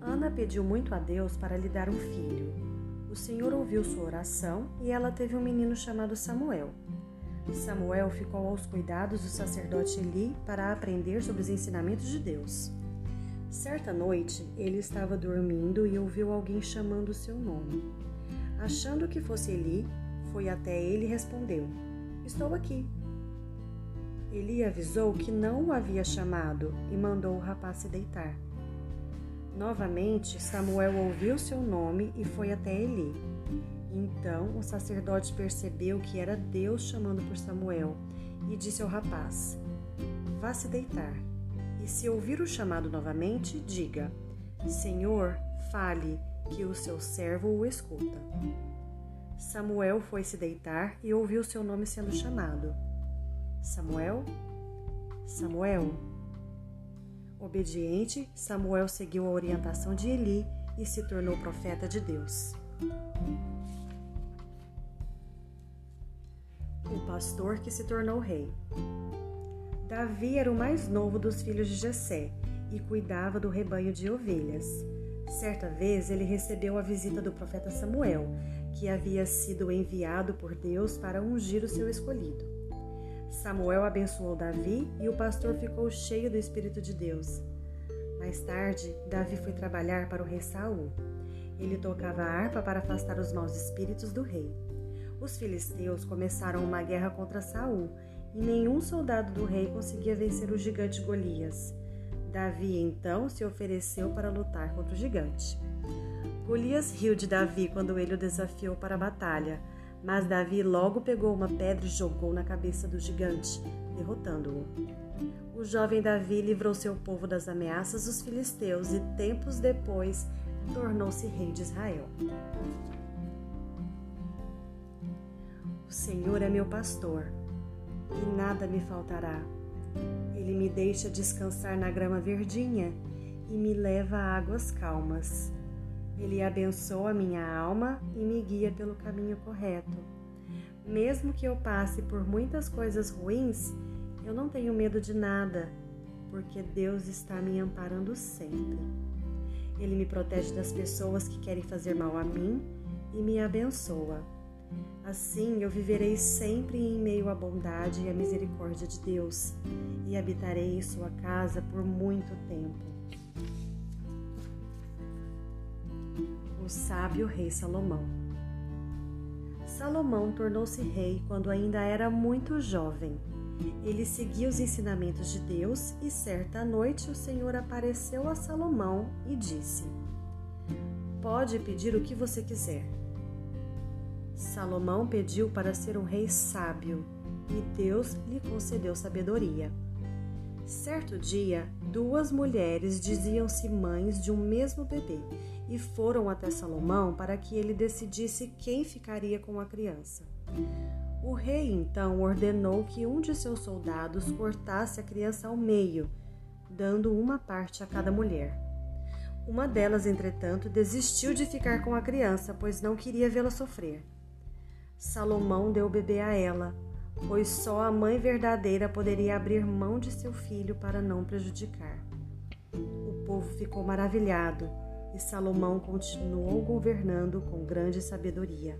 Ana pediu muito a Deus para lhe dar um filho. O Senhor ouviu sua oração e ela teve um menino chamado Samuel. Samuel ficou aos cuidados do sacerdote Eli para aprender sobre os ensinamentos de Deus. Certa noite, ele estava dormindo e ouviu alguém chamando seu nome. Achando que fosse Eli, foi até ele e respondeu: Estou aqui. Eli avisou que não o havia chamado e mandou o rapaz se deitar. Novamente, Samuel ouviu seu nome e foi até Eli. Então o sacerdote percebeu que era Deus chamando por Samuel e disse ao rapaz: Vá se deitar. E se ouvir o chamado novamente, diga: Senhor, fale, que o seu servo o escuta. Samuel foi se deitar e ouviu seu nome sendo chamado. Samuel? Samuel? Obediente, Samuel seguiu a orientação de Eli e se tornou profeta de Deus. O pastor que se tornou rei. Davi era o mais novo dos filhos de Jessé e cuidava do rebanho de ovelhas. Certa vez ele recebeu a visita do profeta Samuel, que havia sido enviado por Deus para ungir o seu escolhido. Samuel abençoou Davi e o pastor ficou cheio do Espírito de Deus. Mais tarde, Davi foi trabalhar para o rei Saul. Ele tocava a harpa para afastar os maus espíritos do rei. Os filisteus começaram uma guerra contra Saul e nenhum soldado do rei conseguia vencer o gigante Golias. Davi então se ofereceu para lutar contra o gigante. Golias riu de Davi quando ele o desafiou para a batalha, mas Davi logo pegou uma pedra e jogou na cabeça do gigante, derrotando-o. O jovem Davi livrou seu povo das ameaças dos filisteus e, tempos depois, tornou-se rei de Israel. O Senhor é meu pastor, e nada me faltará. Ele me deixa descansar na grama verdinha e me leva a águas calmas. Ele abençoa minha alma e me guia pelo caminho correto. Mesmo que eu passe por muitas coisas ruins, eu não tenho medo de nada, porque Deus está me amparando sempre. Ele me protege das pessoas que querem fazer mal a mim e me abençoa. Assim eu viverei sempre em meio à bondade e à misericórdia de Deus e habitarei em sua casa por muito tempo. O sábio rei Salomão. Salomão tornou-se rei quando ainda era muito jovem. Ele seguia os ensinamentos de Deus e certa noite o Senhor apareceu a Salomão e disse: Pode pedir o que você quiser. Salomão pediu para ser um rei sábio e Deus lhe concedeu sabedoria. Certo dia, duas mulheres diziam-se mães de um mesmo bebê e foram até Salomão para que ele decidisse quem ficaria com a criança. O rei então ordenou que um de seus soldados cortasse a criança ao meio, dando uma parte a cada mulher. Uma delas, entretanto, desistiu de ficar com a criança, pois não queria vê-la sofrer. Salomão deu o bebê a ela, pois só a mãe verdadeira poderia abrir mão de seu filho para não prejudicar. O povo ficou maravilhado e Salomão continuou governando com grande sabedoria.